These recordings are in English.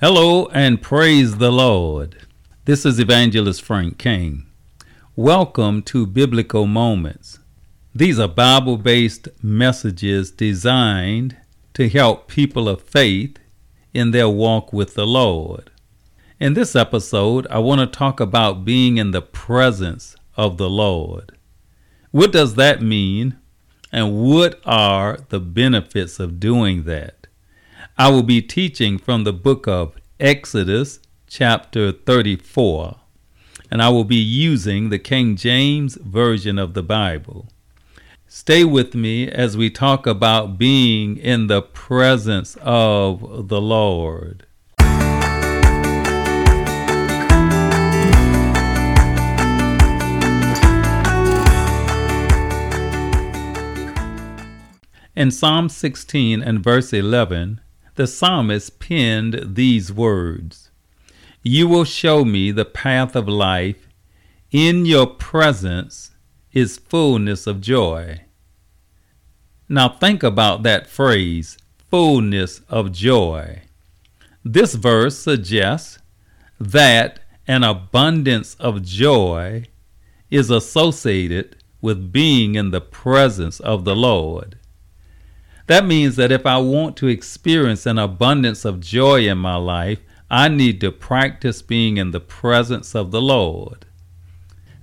Hello and praise the Lord. This is Evangelist Frank King. Welcome to Biblical Moments. These are Bible based messages designed to help people of faith in their walk with the Lord. In this episode, I want to talk about being in the presence of the Lord. What does that mean, and what are the benefits of doing that? I will be teaching from the book of Exodus, chapter 34, and I will be using the King James Version of the Bible. Stay with me as we talk about being in the presence of the Lord. In Psalm 16 and verse 11, the psalmist penned these words You will show me the path of life. In your presence is fullness of joy. Now think about that phrase, fullness of joy. This verse suggests that an abundance of joy is associated with being in the presence of the Lord. That means that if I want to experience an abundance of joy in my life, I need to practice being in the presence of the Lord.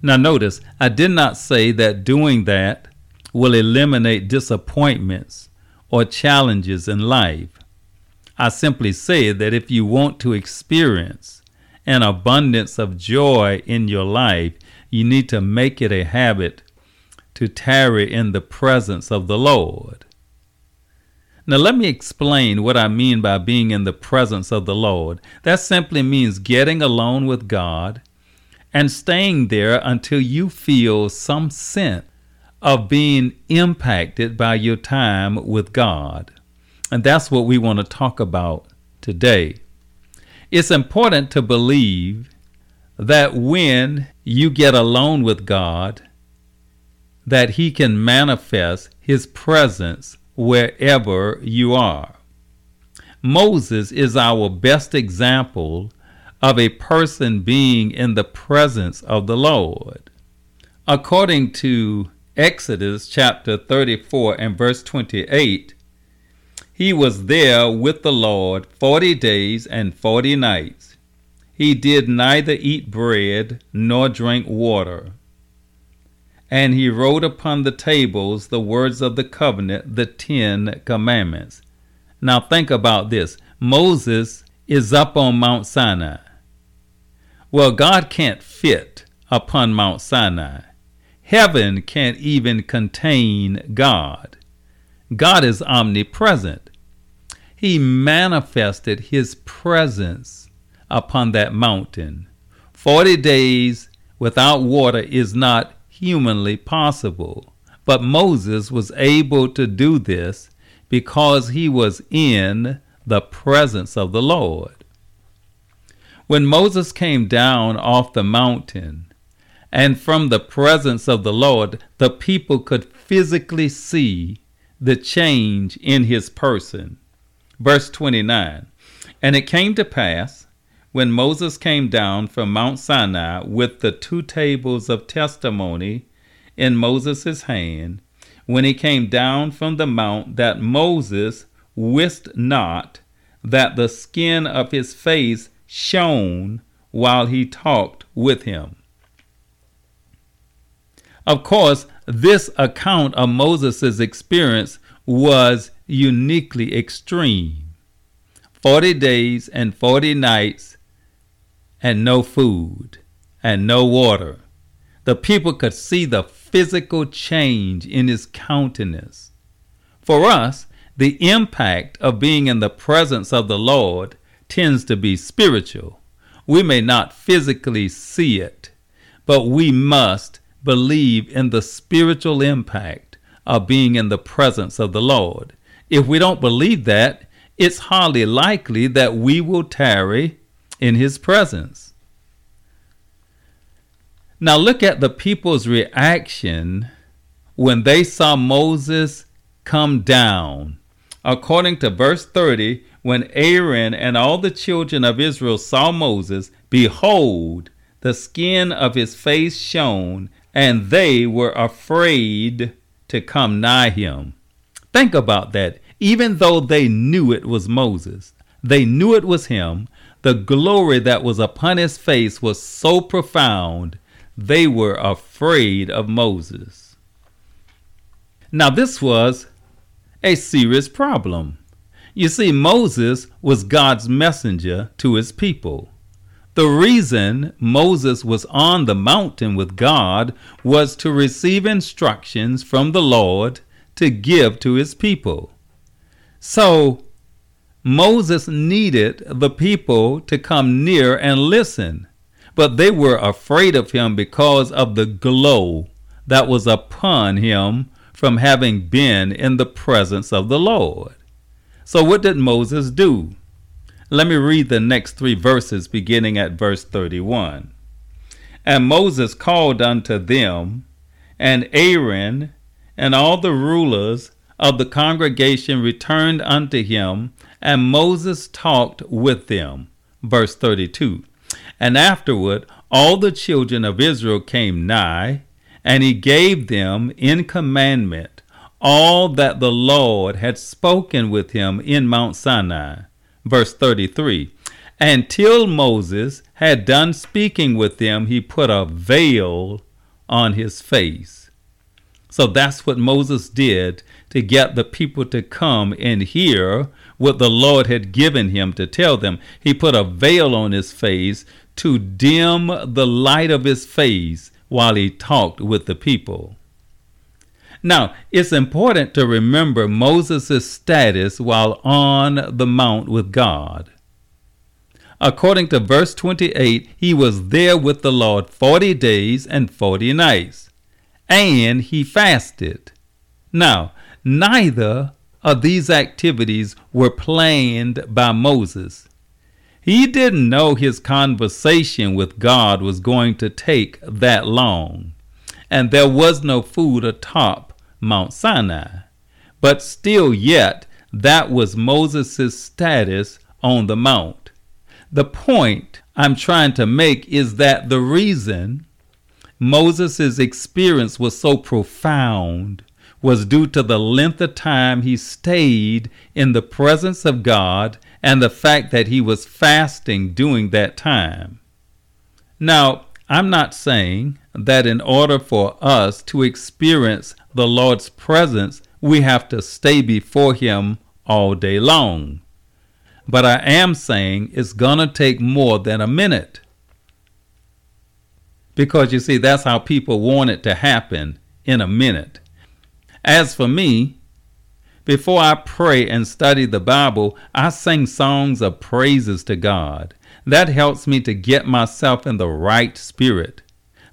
Now, notice, I did not say that doing that will eliminate disappointments or challenges in life. I simply said that if you want to experience an abundance of joy in your life, you need to make it a habit to tarry in the presence of the Lord. Now, let me explain what I mean by being in the presence of the Lord. That simply means getting alone with God and staying there until you feel some sense of being impacted by your time with God. And that's what we want to talk about today. It's important to believe that when you get alone with God, that he can manifest his presence wherever you are. Moses is our best example of a person being in the presence of the Lord. According to Exodus chapter 34 and verse 28, he was there with the Lord forty days and forty nights. He did neither eat bread nor drink water and he wrote upon the tables the words of the covenant, the Ten Commandments. Now think about this Moses is up on Mount Sinai. Well, God can't fit upon Mount Sinai. Heaven can't even contain God. God is omnipresent. He manifested his presence upon that mountain. Forty days without water is not humanly possible. But Moses was able to do this because he was in the presence of the Lord. When Moses came down off the mountain, and from the presence of the Lord, the people could physically see the change in his person. Verse 29 And it came to pass, when Moses came down from Mount Sinai with the two tables of testimony in Moses' hand, when he came down from the mount, that Moses wist not that the skin of his face shone while he talked with him. Of course, this account of Moses' experience was uniquely extreme. Forty days and forty nights and no food and no water. The people could see the physical change in his countenance. For us, the impact of being in the presence of the Lord tends to be spiritual. We may not physically see it, but we must believe in the spiritual impact of being in the presence of the Lord. If we don't believe that, it's hardly likely that we will tarry in his presence. Now look at the people's reaction when they saw Moses come down according to verse 30, when Aaron and all the children of Israel saw Moses, behold, the skin of his face shone, and they were afraid to come nigh him. Think about that. Even though they knew it was Moses, they knew it was him, the glory that was upon his face was so profound, they were afraid of Moses. Now, this was a serious problem. You see, Moses was God's messenger to his people. The reason Moses was on the mountain with God was to receive instructions from the Lord to give to his people. So, Moses needed the people to come near and listen, but they were afraid of him because of the glow that was upon him from having been in the presence of the Lord. So, what did Moses do? Let me read the next three verses beginning at verse 31. And Moses called unto them, and Aaron and all the rulers of the congregation returned unto him, and Moses talked with them. Verse 32. And afterward all the children of Israel came nigh, and he gave them in commandment all that the Lord had spoken with him in Mount Sinai. Verse 33. And till Moses had done speaking with them, he put a veil on his face. So that's what Moses did to get the people to come and hear what the Lord had given him to tell them. He put a veil on his face to dim the light of his face while he talked with the people. Now, it's important to remember Moses' status while on the mount with God. According to verse 28, he was there with the Lord 40 days and 40 nights, and he fasted. Now, Neither of these activities were planned by Moses. He didn't know his conversation with God was going to take that long, and there was no food atop Mount Sinai. But still, yet, that was Moses' status on the mount. The point I'm trying to make is that the reason Moses' experience was so profound was due to the length of time he stayed in the presence of God and the fact that he was fasting during that time. Now, I'm not saying that in order for us to experience the Lord's presence, we have to stay before Him all day long. But I am saying it's going to take more than a minute. Because you see, that's how people want it to happen in a minute. As for me, before I pray and study the Bible, I sing songs of praises to God. That helps me to get myself in the right spirit.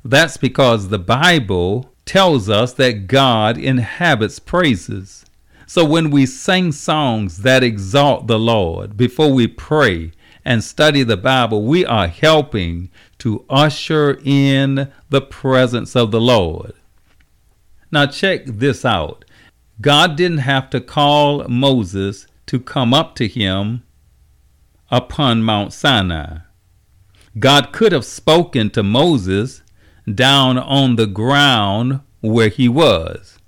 That's because the Bible tells us that God inhabits praises. So when we sing songs that exalt the Lord before we pray and study the Bible, we are helping to usher in the presence of the Lord. Now, check this out God didn't have to call Moses to come up to him upon Mount Sinai. God could have spoken to Moses down on the ground where he was.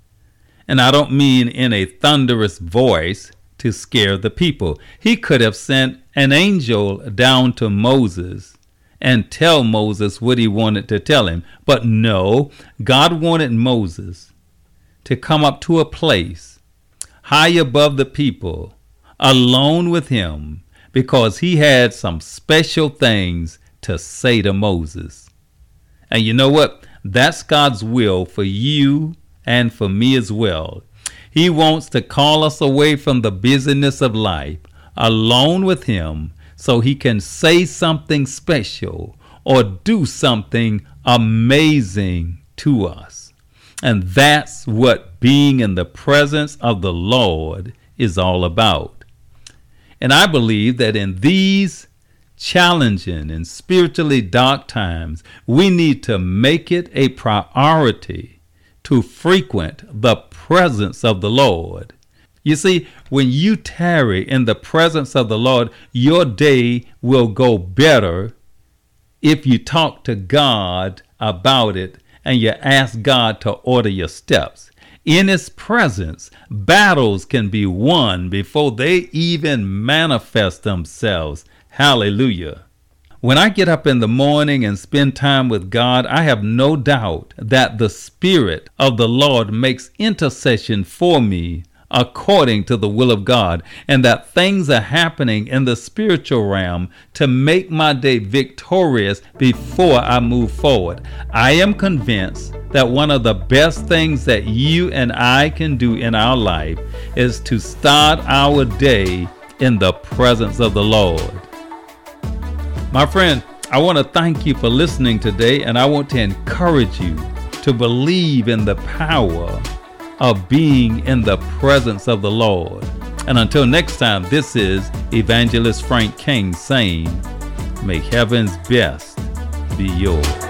And I don't mean in a thunderous voice to scare the people. He could have sent an angel down to Moses and tell Moses what he wanted to tell him. But no, God wanted Moses to come up to a place high above the people, alone with him, because he had some special things to say to Moses. And you know what? That's God's will for you and for me as well. He wants to call us away from the busyness of life, alone with Him, so He can say something special or do something amazing to us. And that's what being in the presence of the Lord is all about. And I believe that in these challenging and spiritually dark times, we need to make it a priority to frequent the presence of the Lord. You see, when you tarry in the presence of the Lord, your day will go better if you talk to God about it and you ask God to order your steps. In His presence, battles can be won before they even manifest themselves. Hallelujah. When I get up in the morning and spend time with God, I have no doubt that the Spirit of the Lord makes intercession for me according to the will of God, and that things are happening in the spiritual realm to make my day victorious before I move forward. I am convinced that one of the best things that you and I can do in our life is to start our day in the presence of the Lord. My friend, I want to thank you for listening today, and I want to encourage you to believe in the power of being in the presence of the Lord. And until next time, this is Evangelist Frank King saying, May heaven's best be yours.